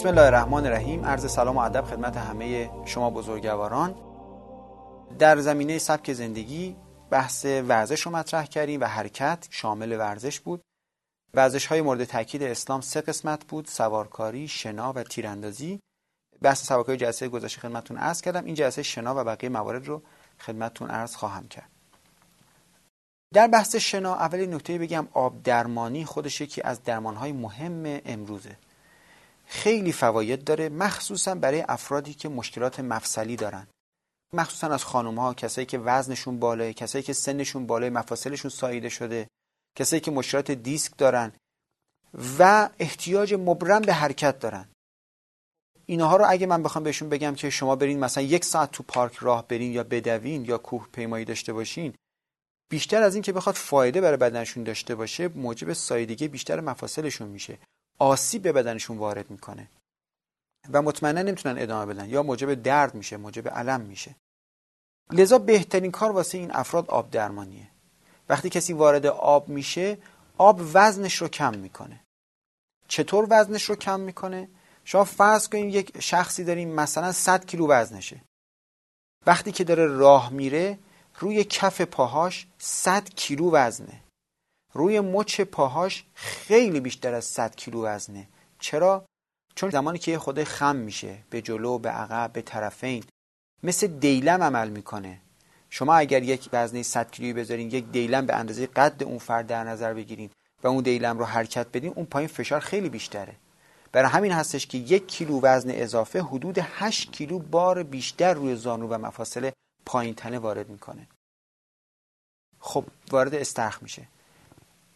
بسم الله الرحمن الرحیم. عرض سلام و ادب خدمت همه شما بزرگواران. در زمینه سبک زندگی بحث ورزش رو مطرح کردیم و حرکت شامل ورزش بود. ورزش های مورد تاکید اسلام سه قسمت بود سوارکاری شنا و تیراندازی. بحث سوارکاری جلسه گذشته خدمتتون عرض کردم. این جلسه شنا و بقیه موارد رو خدمتتون عرض خواهم کرد. در بحث شنا اولی نکته بگم آب درمانی خودش یکی از درمانهای مهم امروزه. خیلی فواید داره مخصوصا برای افرادی که مشکلات مفصلی دارن. مخصوصا از خانم ها کسایی که وزنشون بالاه کسایی که سنشون بالاه مفاصلشون ساییده شده کسایی که مشکلات دیسک دارن و احتیاج مبرم به حرکت دارن. اینها رو اگه من بخوام بهشون بگم که شما برین مثلا یک ساعت تو پارک راه برین یا بدوین یا کوه پیمایی داشته باشین بیشتر از این که بخواد فایده برای بدنشون داشته باشه موجب سایدگی بیشتر مفاصلشون میشه. آسیب به بدنشون وارد می‌کنه. و مطمئنا نمی‌تونن ادامه بدن. یا موجب درد میشه موجب علم میشه. لذا بهترین کار واسه این افراد آب درمانیه. وقتی کسی وارد آب میشه آب وزنش رو کم می‌کنه. چطور وزنش رو کم می‌کنه؟ شما فرض کنید یک شخصی داریم مثلا 100 کیلو وزنشه. وقتی که داره راه میره روی کف پاهاش 100 کیلو وزنه. روی مچ پاهاش خیلی بیشتر از 100 کیلو وزنه. چرا؟ چون زمانی که خود خم میشه به جلو به عقب به طرفین. مثل دیلم عمل می‌کنه. شما اگر یک وزنه 100 کیلویی بذارین یک دیلم به اندازه قد اون فرد در نظر بگیرین و اون دیلم رو حرکت بدین اون پایین فشار خیلی بیشتره. برای همین هستش که یک کیلو وزن اضافه حدود 8 کیلو بار بیشتر روی زانو و مفاصل پایین تنه وارد می‌کنه. خب وارد استرخ میشه.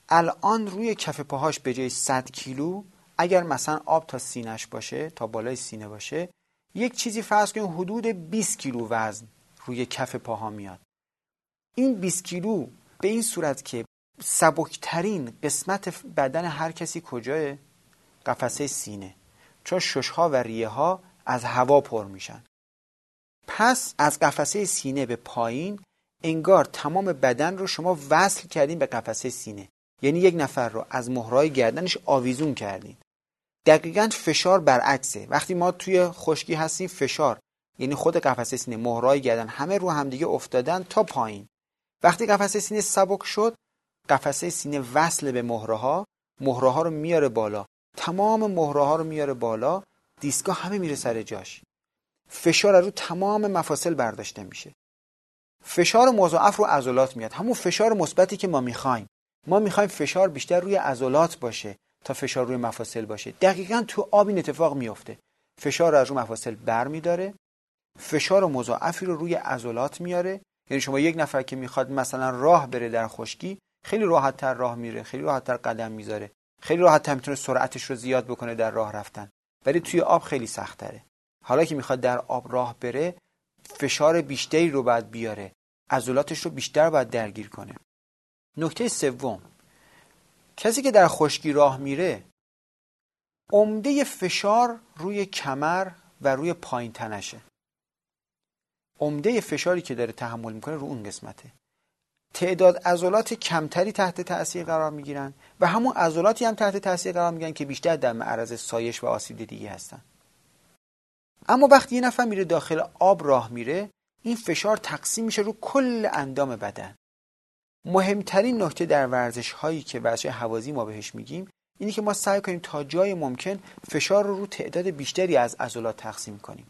الان روی کف پاهاش به جای 100 کیلو اگر مثلا آب تا سینش باشه تا بالای سینه باشه یک چیزی فرض کنیم حدود 20 کیلو وزن روی کف پاها میاد. این 20 کیلو به این صورت که سبکترین قسمت بدن هر کسی کجاه قفسه سینه. چون ششها و ریه ها از هوا پر میشن. پس از قفسه سینه به پایین انگار تمام بدن رو شما وصل کردین به قفسه سینه. یعنی یک نفر رو از مهرهای گردنش آویزون کردین. دقیقا فشار برعکسه. وقتی ما توی خشکی هستیم فشار. یعنی خود قفسه سینه مهرهای گردن همه رو همدیگه افتادن تا پایین. وقتی قفسه سینه سبک شد قفسه سینه وصل به مهره ها مهره ها رو میاره بالا. تمام مهره ها رو میاره بالا. دیسکا همه میره سر جاش. فشار رو تمام مفاصل برداشته میشه. فشار مضاعف رو عضلات میاد. همون فشار مثبتی که ما می‌خوایم. ما می‌خوایم فشار بیشتر روی عضلات باشه تا فشار روی مفاصل باشه. دقیقا تو آب این اتفاق میفته فشار رو از روی مفاصل بر میداره. فشار مضاعفی رو روی عضلات میاره یعنی شما یک نفر که می‌خواد مثلا راه بره در خشکی خیلی راحت تر راه میره خیلی راحت تر قدم می‌ذاره. خیلی راحت تر می‌تونه سرعتش رو زیاد بکنه در راه رفتن. ولی توی آب خیلی سخت تره حالا که می‌خواد در آب راه بره فشار بیشتری رو باید بیاره. عضلاتش رو بیشتر باید درگیر کنه. نکته سوم. کسی که در خشکی راه میره عمده فشار روی کمر و روی پایین تنشه. عمده فشاری که داره تحمل می‌کنه رو اون قسمته. تعداد عضلات کمتری تحت تاثیر قرار می‌گیرن و همون عضلاتی هم تحت تاثیر قرار می‌گیرن که بیشتر در معرض سایش و آسیب دیگه هستن. اما وقتی یه نفر میره داخل آب راه میره این فشار تقسیم میشه رو کل اندام بدن. مهمترین نکته در ورزش هایی که ورزش حوازی ما بهش میگیم اینه که ما سعی کنیم تا جای ممکن فشار رو رو تعداد بیشتری از عضلات تقسیم کنیم.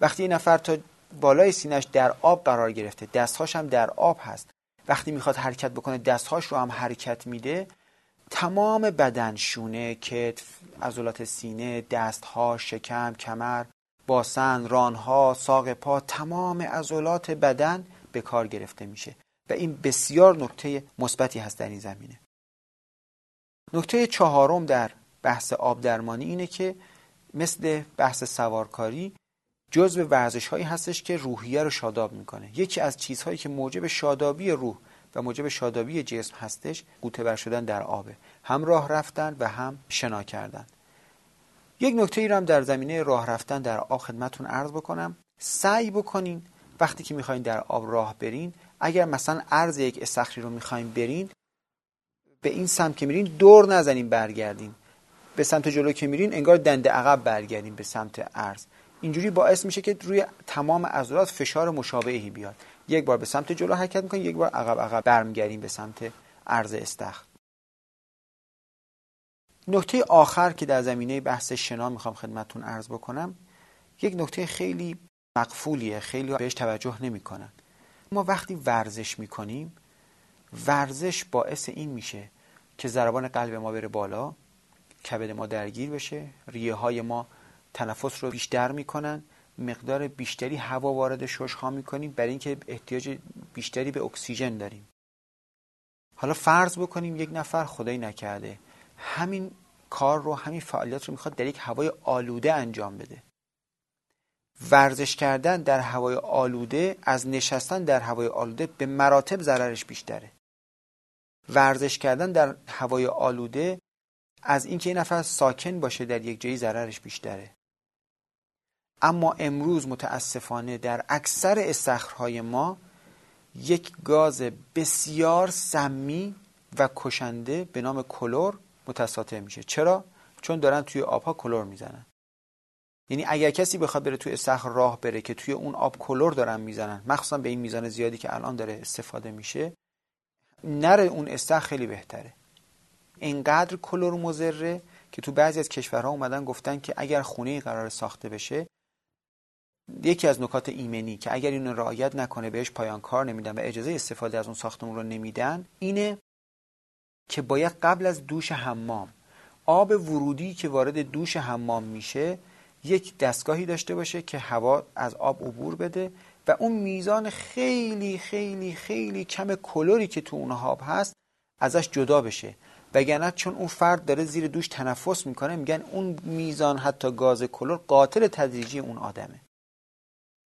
وقتی یه نفر تا بالای سینش در آب قرار گرفته دستهاش هم در آب هست وقتی می‌خواد حرکت بکنه دستهاش رو هم حرکت میده تمام بدن شونه کتف عضلات سینه دستها شکم کمر باسن رانها ساق پا تمام عضلات بدن به کار گرفته میشه. و این بسیار نکته مثبتی هست در این زمینه. نکته چهارم در بحث آب درمانی اینه که مثل بحث سوارکاری جزء ورزش هایی هستش که روحیه رو شاداب می‌کنه. یکی از چیزهایی که موجب شادابی روح و موجب شادابی جسم هستش قوطه شدن در آبه. هم راه رفتن و هم شنا کردن. یک نکته ای هم در زمینه راه رفتن در آب خدمتون عرض بکنم. سعی بکنین وقتی که می‌خواین در آب راه برین اگر مثلا عرض یک استخری رو می‌خوایم برین به این سمت که میرین دور نزنین برگردین. به سمت جلو که میرین انگار دنده عقب برگردیم به سمت عرض. اینجوری باعث میشه که روی تمام عضلات فشار مشابهی بیاد. یک بار به سمت جلو حرکت می‌کنیم یک بار عقب عقب برمیگردیم به سمت عرض استخر. نکته آخر که در زمینه بحث شنا می‌خوام خدمتتون عرض بکنم یک نکته خیلی مقفولیه. خیلی بهش توجه نمی‌کنن. ما وقتی ورزش می‌کنیم ورزش باعث این میشه که ضربان قلب ما بره بالا کبد ما درگیر بشه ریه های ما تنفس رو بیشتر می‌کنن مقدار بیشتری هوا وارد ششها می‌کنیم برای اینکه احتیاج بیشتری به اکسیژن داریم. حالا فرض بکنیم یک نفر خدای نکرده. همین کار رو همین فعالیت رو می‌خواد در یک هوای آلوده انجام بده. ورزش کردن در هوای آلوده از نشستن در هوای آلوده به مراتب ضررش بیشتره. ورزش کردن در هوای آلوده از اینکه این نفر ساکن باشه در یک جایی ضررش بیشتره. اما امروز متاسفانه در اکثر استخرهای ما یک گاز بسیار سمی و کشنده به نام کلور متساطع میشه. چرا؟ چون دارن توی آبها کلور می‌زنن. یعنی اگر کسی بخواد بره توی استخر راه بره که توی اون آب کلور دارن می‌زنن مخصوصا به این میزان زیادی که الان داره استفاده میشه نره اون استخر خیلی بهتره. اینقدر کلور مزره که تو بعضی از کشورها اومدن گفتن که اگر خونه قرار ساخته بشه یکی از نکات ایمنی که اگر اینو رعایت نکنه بهش پایان کار نمیدن و اجازه استفاده از اون ساختمون رو نمیدن اینه که باید قبل از دوش حمام آب ورودی که وارد دوش حمام میشه یک دستگاهی داشته باشه که هوا از آب عبور بده و اون میزان خیلی خیلی خیلی کم کلوری که تو اون آب هست ازش جدا بشه. وگرنه چون اون فرد داره زیر دوش تنفس می‌کنه میگن اون میزان حتی گاز کلور قاتل تدریجی اون آدمه.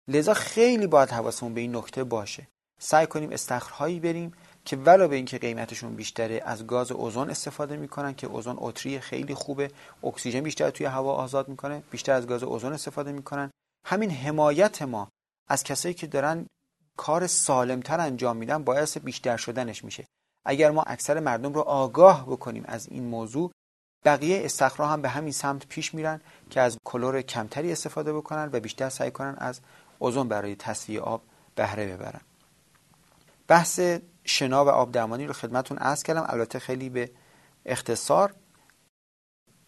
لذا خیلی باید حواسمون به این نکته باشه. سعی کنیم استخرهایی بریم که ولو به اینکه قیمتشون بیشتره از گاز اوزون استفاده می‌کنن که اوزون اتری خیلی خوبه اکسیژن بیشتر توی هوا آزاد می‌کنه بیشتر از گاز اوزون استفاده می‌کنن. همین حمایت ما از کسایی که دارن کار سالمتر انجام میدن باعث بیشتر شدنش میشه. اگر ما اکثر مردم رو آگاه بکنیم از این موضوع بقیه استخرها هم به همین سمت پیش میرن که از کلور کمتری استفاده بکنن و بیشتر سعی کنن از اوزون برای تصفیه آب بهره ببرن. بحث شنا و آب درمانی رو خدمتون عرض کردم. البته خیلی به اختصار.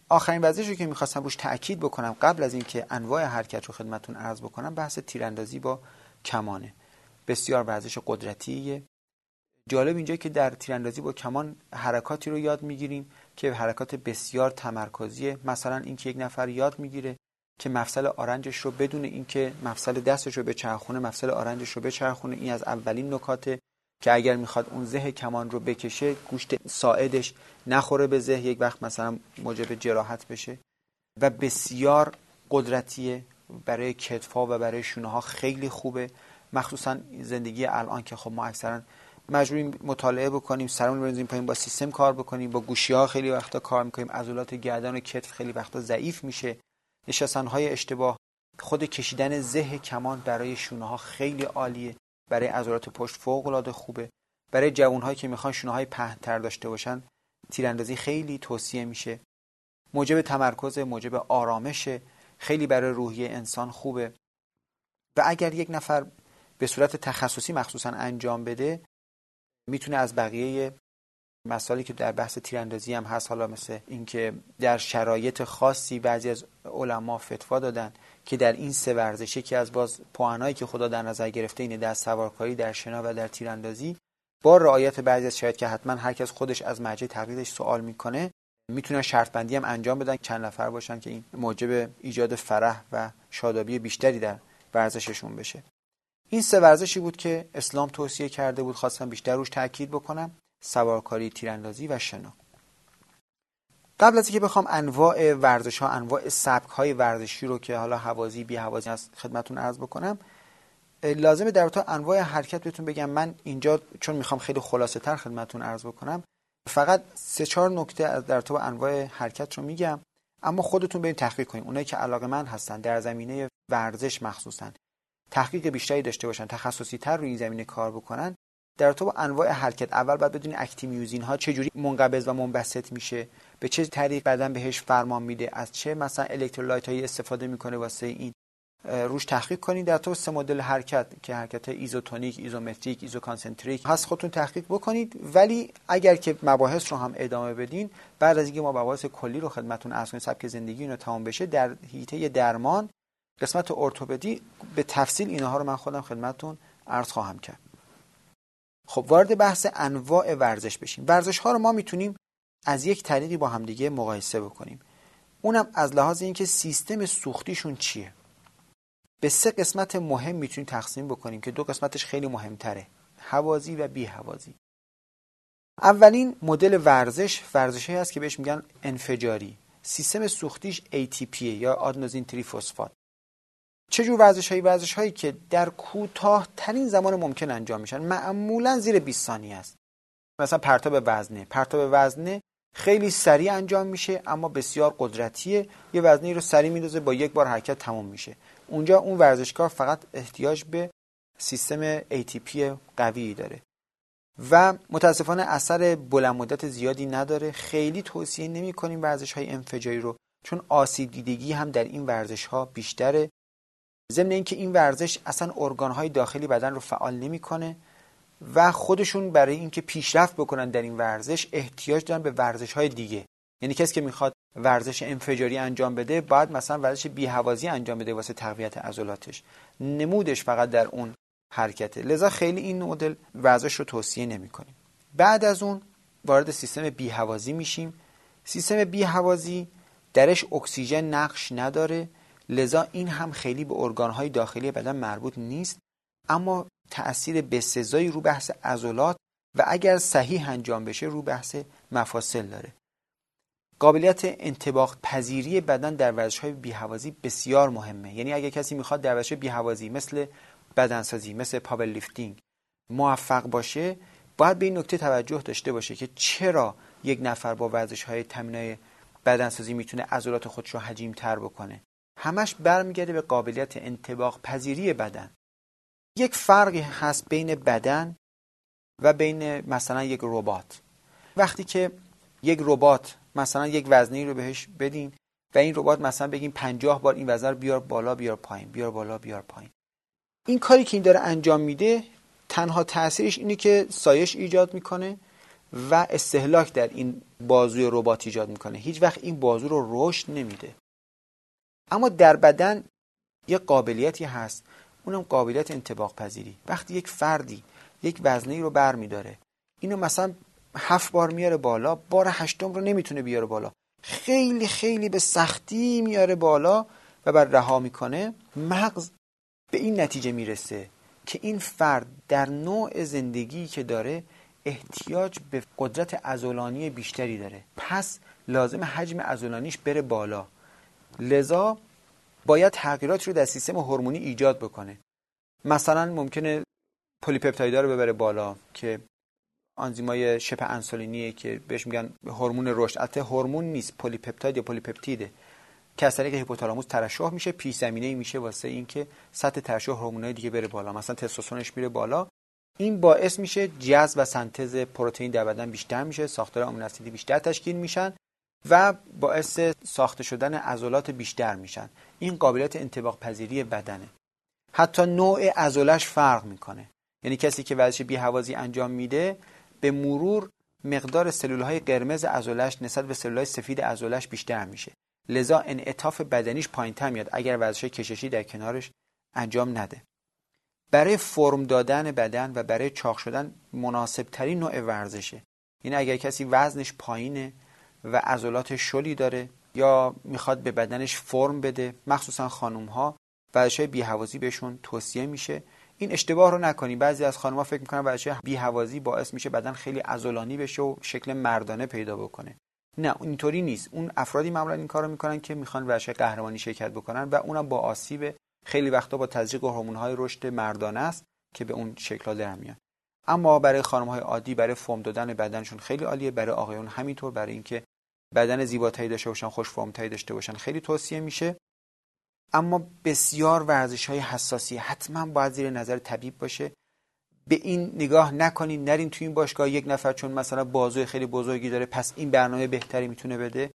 آخرین وضعیشو که می‌خواستم روش تاکید بکنم قبل از اینکه انواع حرکت رو خدمتون عرض بکنم بحث تیراندازی با کمانه. بسیار ورزش قدرتیه. جالب اینجا که در تیراندازی با کمان حرکاتی رو یاد می‌گیریم که حرکات بسیار تمرکزیه. مثلا اینکه یک نفر یاد می‌گیره که مفصل آرنجش رو بدون اینکه مفصل دستش رو به چرخونه مفصل آرنجش رو به چرخونه این از اولین نکاته که اگر می‌خواد اون زه کمان رو بکشه گوشت ساعدش نخوره به زه یک وقت مثلا موجب جراحت بشه. و بسیار قدرتیه برای کتفا و برای شونه ها خیلی خوبه. مخصوصا زندگی الان که خب ما اکثرا مجبوریم مطالعه بکنیم سرمون بنزین پایین با سیستم کار بکنیم با گوشی ها خیلی وقتا کار می‌کنیم. عضلات گردن و کتف خیلی وقتا ضعیف میشه. نشستن های اشتباه خود کشیدن زه کمان برای شونه ها خیلی عالیه. برای عضلات پشت فوق العاده خوبه. برای جوان هایی که می‌خوان شونه های پهنتر داشته باشن تیراندازی خیلی توصیه میشه. موجب تمرکز موجب آرامش خیلی برای روحی انسان خوبه. و اگر یک نفر به صورت تخصصی مخصوصا انجام بده می‌تونه از بقیه مسائلی که در بحث تیراندازی هم هست حالا مثل اینکه در شرایط خاصی بعضی از علما فتوا دادن که در این سه ورزش که از باز پوانایی که خدا در نظر گرفته اینه در سوارکاری در شنا و در تیراندازی با رعایت بعضی از شرایط که حتما هر کس خودش از مرجع تقلیدش سوال می‌کنه می‌تونن شرط بندی هم انجام بدن چند نفر باشن که این موجب ایجاد فرح و شادابی بیشتری در ورزششون بشه. این سه ورزشی بود که اسلام توصیه کرده بود خواستم بیشتر روش تاکید بکنم سوارکاری تیراندازی و شنا. قبل از اینکه بخوام انواع ورزش ها انواع سبک های ورزشی رو که حالا حوازی بی حوازی هست خدمتون عرض بکنم لازمه در تا انواع حرکت بهتون بگم. من اینجا چون می‌خوام خیلی خلاصه تر خدمتون عرض بکنم فقط سه چهار نکته از در تو انواع حرکت رو میگم. اما خودتون برید تحقیق کنید. اونایی که علاقه من هستن در زمینه ورزش مخصوصا تحقیق بیشتری داشته باشن تخصصی تر روی این زمینه کار بکنن. در تو انواع حرکت اول باید بدونی اکتین میوزین ها چه جوری منقبض و منبسط میشه به چه طریق بدن بهش فرمان میده از چه مثلا electrolyte هایی استفاده می‌کنه واسه این روش تحقیق کنید در تو سه مدل حرکت که حرکت isotonic isometric isoconcentric هست خودتون تحقیق بکنید. ولی اگر که مباحث رو هم ادامه بدین بعد از اینکه ما مباحث کلی رو خدمتتون عرض کنیم سبک زندگی اینو تمام بشه در حیطه درمان قسمت ارتوپدی به تفصیل اینها رو من خودم خدمتتون عرض خواهم کرد. خب وارد بحث انواع ورزش بشیم. ورزش ها رو ما می‌تونیم از یک طریقی با همدیگه مقایسه بکنیم. اونم از لحاظ اینکه سیستم سوختیشون چیه. به سه قسمت مهم می‌تونیم تقسیم بکنیم که دو قسمتش خیلی مهمتره. هوازی و بی هوازی اولین مدل ورزش ورزشی هست که بهش میگن انفجاری. سیستم سوختیش ATP یا آدنوزین تریفسفات. چجور ورزش هایی ورزش هایی که در کوتاه ترین زمان ممکن انجام میشن معمولا زیر 20 ثانیه است. مثلا پرتاب وزنه. پرتاب وزنه خیلی سریع انجام میشه اما بسیار قدرتیه. یه وزنی رو سریع میندازه با یک بار حرکت تموم میشه. اونجا اون ورزشکار فقط احتیاج به سیستم ATP قوی داره. و متاسفانه اثر بلند مدت زیادی نداره. خیلی توصیه نمی کنیم ورزش های انفجاری رو چون آسیب دیدگی هم در این ورزش ها بیشتره. ضمن اینکه این ورزش اصلا ارگان های داخلی بدن رو فعال نمی‌کنه و خودشون برای اینکه پیشرفت بکنن در این ورزش احتیاج دارن به ورزش های دیگه. یعنی کسی که می‌خواد ورزش انفجاری انجام بده باید مثلا ورزش بیهوازی انجام بده واسه تقویت عضلاتش. نمودش فقط در اون حرکته. لذا خیلی این مدل ورزش رو توصیه نمی کنیم بعد از اون وارد سیستم بیهوازی میشیم. سیستم بیهوازی درش اکسیژن نقش نداره. لذا این هم خیلی به ارگانهای داخلی بدن مربوط نیست اما تأثیر بسزایی رو بحث عضلات و اگر صحیح انجام بشه رو بحث مفاصل داره. قابلیت انطباق پذیری بدن در ورزش های بیهوازی بسیار مهمه. یعنی اگر کسی می‌خواد در ورزش بیهوازی مثل بدنسازی مثل پاور لیفتینگ موفق باشه باید به این نکته توجه داشته باشه که چرا یک نفر با ورزش های تمرین بدنسازی می‌تونه عضلات خودش رو حجیم تر بکنه. همش برمیگرده به قابلیت انتباق پذیری بدن. یک فرقی هست بین بدن و بین مثلا یک ربات. وقتی که یک ربات مثلا یک وزنی رو بهش بدین و این ربات مثلا بگیم پنجاه بار این وزن رو بیار بالا بیار پایین بیار بالا بیار پایین. این کاری که این داره انجام میده تنها تاثیرش اینه که سایش ایجاد می‌کنه و استهلاک در این بازوی ربات ایجاد می‌کنه. هیچ وقت این بازو رو رشد نمیده. اما در بدن یک قابلیتی هست. اونم قابلیت انتباق پذیری. وقتی یک فردی یک وزنه رو بر میداره اینو مثلا هفت بار میاره بالا بار هشتم رو نمی‌تونه بیاره بالا. خیلی خیلی به سختی میاره بالا و بر رها می‌کنه. مغز به این نتیجه می‌رسه که این فرد در نوع زندگی که داره احتیاج به قدرت عضلانی بیشتری داره. پس لازم حجم عضلانیش بره بالا. لذا باید تغییرات رو در سیستم هورمونی ایجاد بکنه. مثلا ممکنه polypeptide ا رو ببره بالا که آنزیمای شبه انسولینیه که بهش میگن هورمون رشد. البته هورمون نیست polypeptide یا پلی‌پپتیده که از طریق هیپوتالاموس ترشح میشه پیش زمینه میشه واسه اینکه سطح ترشح هورمونای دیگه بره بالا. مثلا تستوسترونش میره بالا. این باعث میشه جذب و سنتز پروتئین در بدن بیشتر میشه ساختار آمینو بیشتر تشکیل میشن. و باعث ساخته شدن عضلات بیشتر میشن. این قابلیت انتباق پذیری بدنه. حتی نوع عضلش فرق می‌کنه. یعنی کسی که ورزش بیهوازی انجام میده به مرور مقدار سلول های قرمز عضلش نسبت به سلول های سفید عضلش بیشتر میشه. لذا انعطاف بدنیش پایینتر میاد اگر ورزش کششی در کنارش انجام نده. برای فرم دادن بدن و برای چاق شدن مناسب ترین نوع ورزشه. این یعنی اگر کسی وزنش پایینه و عضلات شلی داره یا می‌خواد به بدنش فرم بده مخصوصا خانوم ها ورزش بیهوازی بهشون توصیه میشه. این اشتباه رو نکنیم بعضی از خانم‌ها فکر می‌کنن ورزش بیهوازی باعث میشه بدن خیلی عضلانی بشه و شکل مردانه پیدا بکنه. نه اینطوری نیست. اون افرادی معمولا این کارو می‌کنن که می‌خوان ورزش قهرمانی شرکت بکنن و اونم با آسیب خیلی وقتا با تزریق هورمون‌های رشد مردانه است که به اون شکل در میاد اما برای خانم‌های عادی برای فرم دادن بدنشون خیلی عالیه. برای آقایون همینطور برای اینکه بدن زیباتری داشته باشن خوش فرمتری داشته باشن. خیلی توصیه میشه. اما بسیار ورزش های حساسی. حتما باید زیر نظر طبیب باشه. به این نگاه نکنین نرین توی این باشگاه یک نفر چون مثلا بازوی خیلی بزرگی داره پس این برنامه بهتری می‌تونه بده.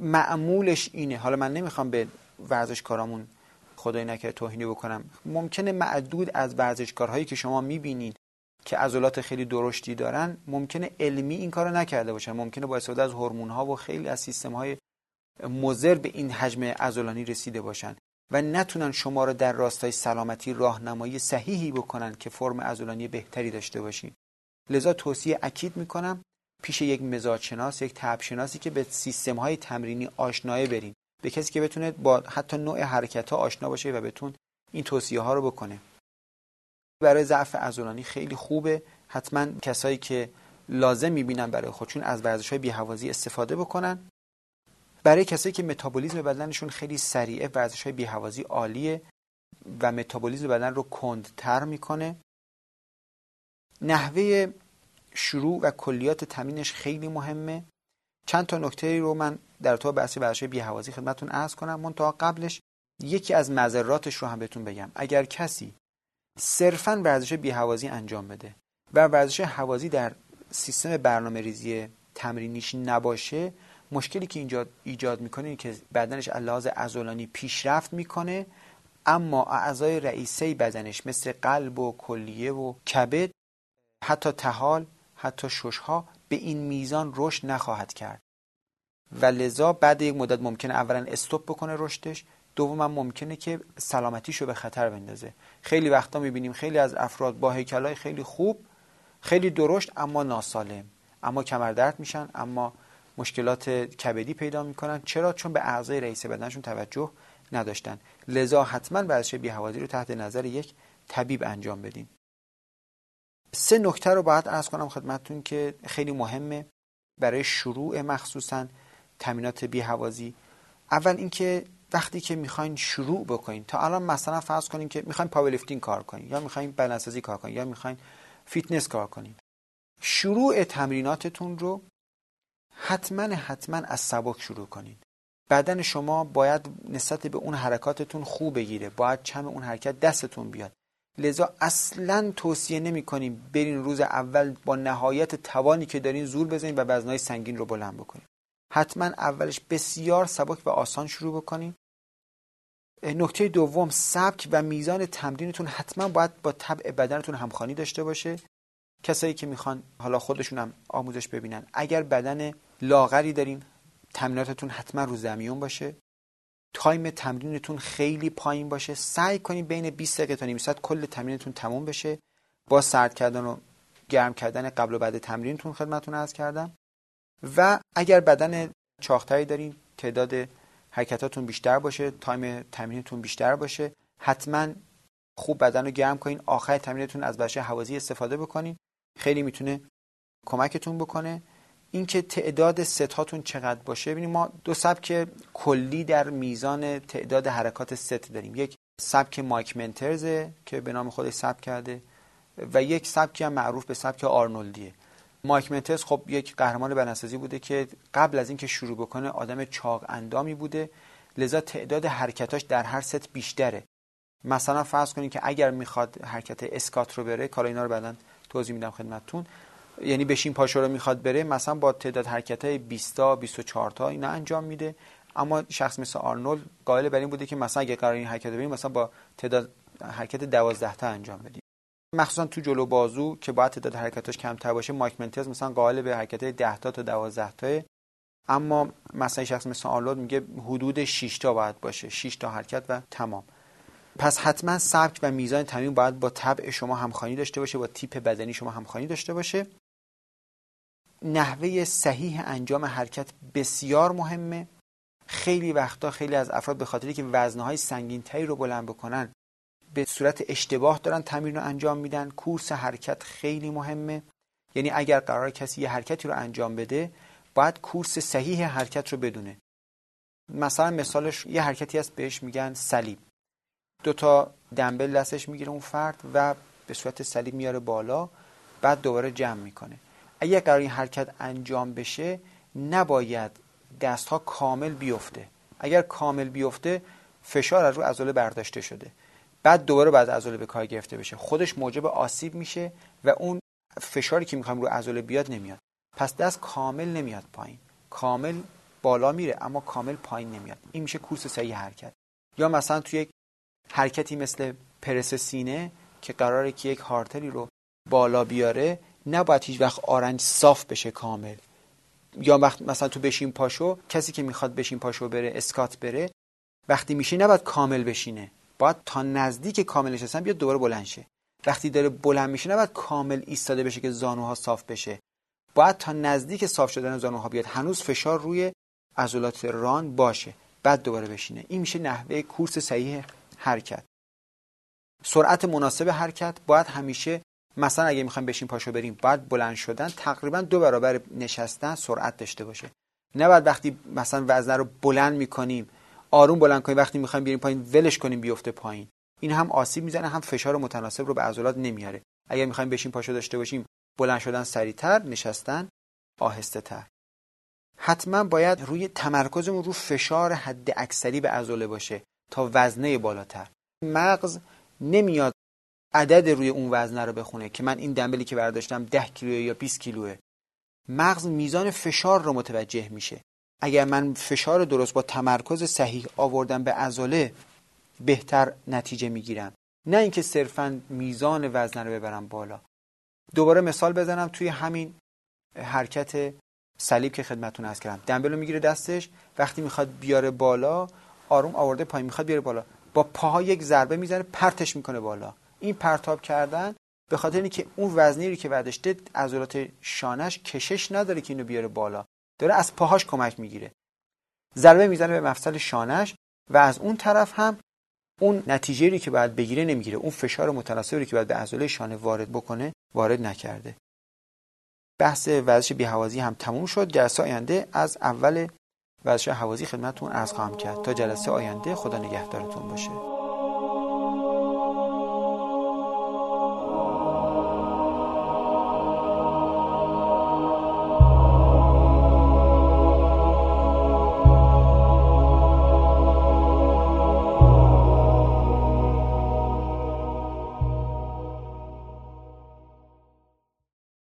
معمولش اینه. حالا من نمی‌خوام به ورزشکارامون خدای نکرده توهینی بکنم. ممکنه معدود از ورزشکارهایی که شما می‌بینید که عضلات خیلی درشتی دارن ممکنه علمی این کارو نکرده باشن. ممکنه با استفاده از هورمون ها و خیلی از سیستم های مضر به این حجم عضلانی رسیده باشن و نتونن شما رو در راستای سلامتی راهنمایی صحیحی بکنن که فرم عضلانی بهتری داشته باشین. لذا توصیه اکید می‌کنم پیش یک مزاجشناس یک تبشناسی که به سیستم های تمرینی آشنایه برین. به کسی که بتونه با حتی نوع حرکت ها آشنا باشه و بتون این توصیه ها رو بکنه. برای ضعف عضلانی خیلی خوبه. حتما کسایی که لازم می‌بینن برای خودشون از ورزش های بیهوازی استفاده بکنن. برای کسایی که متابولیسم بدنشون خیلی سریعه ورزش های بیهوازی عالیه و متابولیسم بدن رو کندتر می‌کنه. نحوه شروع و کلیات تمرینش خیلی مهمه. چند تا نکته رو من در تو بحث ورزش بیهوازی خدمتتون عرض کنم. منتها قبلش یکی از مذراتش رو هم بهتون بگم. اگر کسی صرفا ورزش بیهوازی انجام بده و ورزش هوازی در سیستم برنامه ریزی تمرینیش نباشه مشکلی که اینجا ایجاد می‌کنه که بدنش لحاظ عضلانی پیشرفت می‌کنه اما اعضای رئیسه بدنش مثل قلب و کلیه و کبد حتی تحال حتی ششها به این میزان رشد نخواهد کرد. و لذا بعد یک مدت ممکنه اولا استوب بکنه رشدش دوما ممکنه که سلامتیشو به خطر بندازه. خیلی وقتا می‌بینیم خیلی از افراد با هیکلای خیلی خوب خیلی درشت اما ناسالم. اما کمردرد میشن اما مشکلات کبدی پیدا می‌کنن. چرا؟ چون به اعضای رئیس بدنشون توجه نداشتن. لذا حتما ورزش بیهوازی رو تحت نظر یک طبیب انجام بدیم. سه نکته رو باید عرض کنم خدمتتون که خیلی مهمه. برای شروع مخصوصا تمرینات بیهوازی اول اینکه وقتی که می‌خواین شروع بکنین تا الان مثلا فرض کنین که می‌خواین پاورلیفتینگ کار کنین یا می‌خواین بدنسازی کار کنین یا می‌خواین فیتنس کار کنین. شروع تمریناتتون رو حتما حتما از سبک شروع کنین. بدن شما باید نسبت به اون حرکاتتون خوب بگیره. باید چم اون حرکت دستتون بیاد. لذا اصلا توصیه نمی کنیم برین روز اول با نهایت توانی که دارین زور بزنین و وزنهای سنگین رو بلند بکنین. حتما اولش بسیار سبک و آسان شروع بکنین نکته دوم سبک و میزان تمرینتون حتما باید با طبع بدنتون همخوانی داشته باشه. کسایی که می‌خوان حالا خودشون هم آموزش ببینن. اگر بدن لاغری دارین تمریناتتون حتما روز میون باشه. time تمرینتون خیلی پایین باشه. سعی کنید بین 20 دقیقه تا نیم ساعت کل تمرینتون تموم بشه. با سرد کردن و گرم کردن قبل و بعد تمرینتون خدمتتون عرض کردم. و اگر بدن چاق‌تری دارین تعداد حرکتاتون بیشتر باشه time تمرینتون بیشتر باشه حتما خوب بدن رو گرم کنین آخر تمرینتون از بچه حوازی استفاده بکنین خیلی می‌تونه کمکتون بکنه. اینکه تعداد ستاتون چقدر باشه ببینید ما دو سبک کلی در میزان تعداد حرکات ست داریم. یک سبک مایک منترزه که به نام خودش سبک کرده و یک سبکی هم معروف به سبک آرنولدیه. مایک منترز خب یک قهرمان بدنسازی بوده که قبل از اینکه شروع بکنه آدم چاق اندامی بوده. لذا تعداد حرکتاش در هر ست بیشتره. مثلا فرض کنید که اگر می‌خواد حرکت اسکات رو بره کار اینا رو بعدا توضیح میدم خدمتتون. یعنی بشین پاشو رو می‌خواد بره مثلا با تعداد حرکت های 20 تا 24 تا اینا انجام میده. اما شخص مثل آرنولد قائل بر این بوده که مثلا اگه قرار این حرکت بریم مثلا با تعداد حرکت 12 تا انجام بدیم. مخصوصا تو جلو بازو که باید تعداد حرکتاش کمتر باشه مایک منتز مثلا قائل به حرکت 10 تا تا 12 تا اما مثلا شخص مثل آرنولد میگه حدود 6 تا باید باشه 6 تا حرکت و تمام. پس حتما سبک و میزان تمرین باید با طبع شما همخوانی داشته باشه با تیپ بدنی شما همخوانی داشته باشه. نحوه صحیح انجام حرکت بسیار مهمه. خیلی وقتا خیلی از افراد به خاطری که وزنهای سنگینتری رو بلند بکنن به صورت اشتباه دارن تمرین رو انجام میدن. کورس حرکت خیلی مهمه. یعنی اگر قرار کسی یه حرکتی رو انجام بده باید کورس صحیح حرکت رو بدونه. مثلا مثالش یه حرکتی هست بهش میگن صلیب. دو تا دنبل دستش می‌گیره اون فرد و به صورت صلیب میاره بالا بعد دوباره جمع می‌کنه. اگر قرار این حرکت انجام بشه نباید دستها کامل بیفته. اگر کامل بیفته فشار از رو عضله برداشته شده. بعد دوباره بعد عضله به کار گرفته بشه. خودش موجب آسیب میشه و اون فشاری که می‌خوایم رو عضله بیاد نمیاد. پس دست کامل نمیاد پایین. کامل بالا میره اما کامل پایین نمیاد. این میشه کورس صحیح حرکت. یا مثلا توی یک حرکتی مثل پرس سینه که قراره که یک هارتلی رو بالا بیاره نباید هیچ وقت آرنج صاف بشه کامل. یا وقت مثلا تو بشین پاشو کسی که می‌خواد بشین پاشو بره اسکات بره وقتی میشه نباید کامل بشینه. باید تا نزدیک کامل نشستن بیاد دوباره بلند شه. وقتی داره بلند میشه نباید کامل ایستاده بشه که زانوها صاف بشه. باید تا نزدیک صاف شدن زانوها بیاد. هنوز فشار روی عضلات ران باشه. بعد دوباره بشینه. این میشه نحوه کورس صحیح حرکت. سرعت مناسب حرکت. باید همیشه مثلا اگه می‌خوایم بشین پاشو بریم باید بلند شدن تقریبا دو برابر نشستن سرعت داشته باشه. نه بعد وقتی مثلا وزنه رو بلند می‌کنیم آروم بلند کنیم وقتی می‌خوایم بیاریم پایین ولش کنیم بیفته پایین. این هم آسیب می‌زنه هم فشار متناسب رو به عضلات نمیاره. اگر می‌خوایم بشین پاشو داشته باشیم بلند شدن سریعتر نشستن آهسته تر حتما باید روی تمرکزمون رو فشار حد اکثری به عضله باشه تا وزنه بالاتر. مغز نمیاد عدد روی اون وزنه رو بخونه که من این دنبلی که برداشتم 10 کیلو یا 20 کیلوه. مغز میزان فشار رو متوجه میشه. اگر من فشار درست با تمرکز صحیح آوردم به عضله بهتر نتیجه می‌گیرم. نه اینکه صرفا میزان وزن رو ببرم بالا. دوباره مثال بزنم توی همین حرکت صلیب که خدمتون از کردم. دنبل رو می‌گیره دستش وقتی می‌خواد بیاره بالا آروم آورده پایین. می‌خواد بیاره بالا. با پاها یک ضربه می‌زنه پرتش می‌کنه بالا. این پرتاب کردن به خاطر اینکه اون وزنی رو که برداشته عضلات شانش کشش نداره که اینو بیاره بالا. داره از پاهاش کمک می‌گیره. ضربه می‌زنه به مفصل شانش و از اون طرف هم اون نتیجه رو که باید بگیره نمی‌گیره. اون فشار متناسبی که باید به عضله شانه وارد بکنه وارد نکرده. بحث ورزش بیهوازی هم تموم شد. جلسه آینده از اول ورزش هوازی خدمتتون عرض خواهم کرد. تا جلسه آینده خدا نگهدارتون باشه.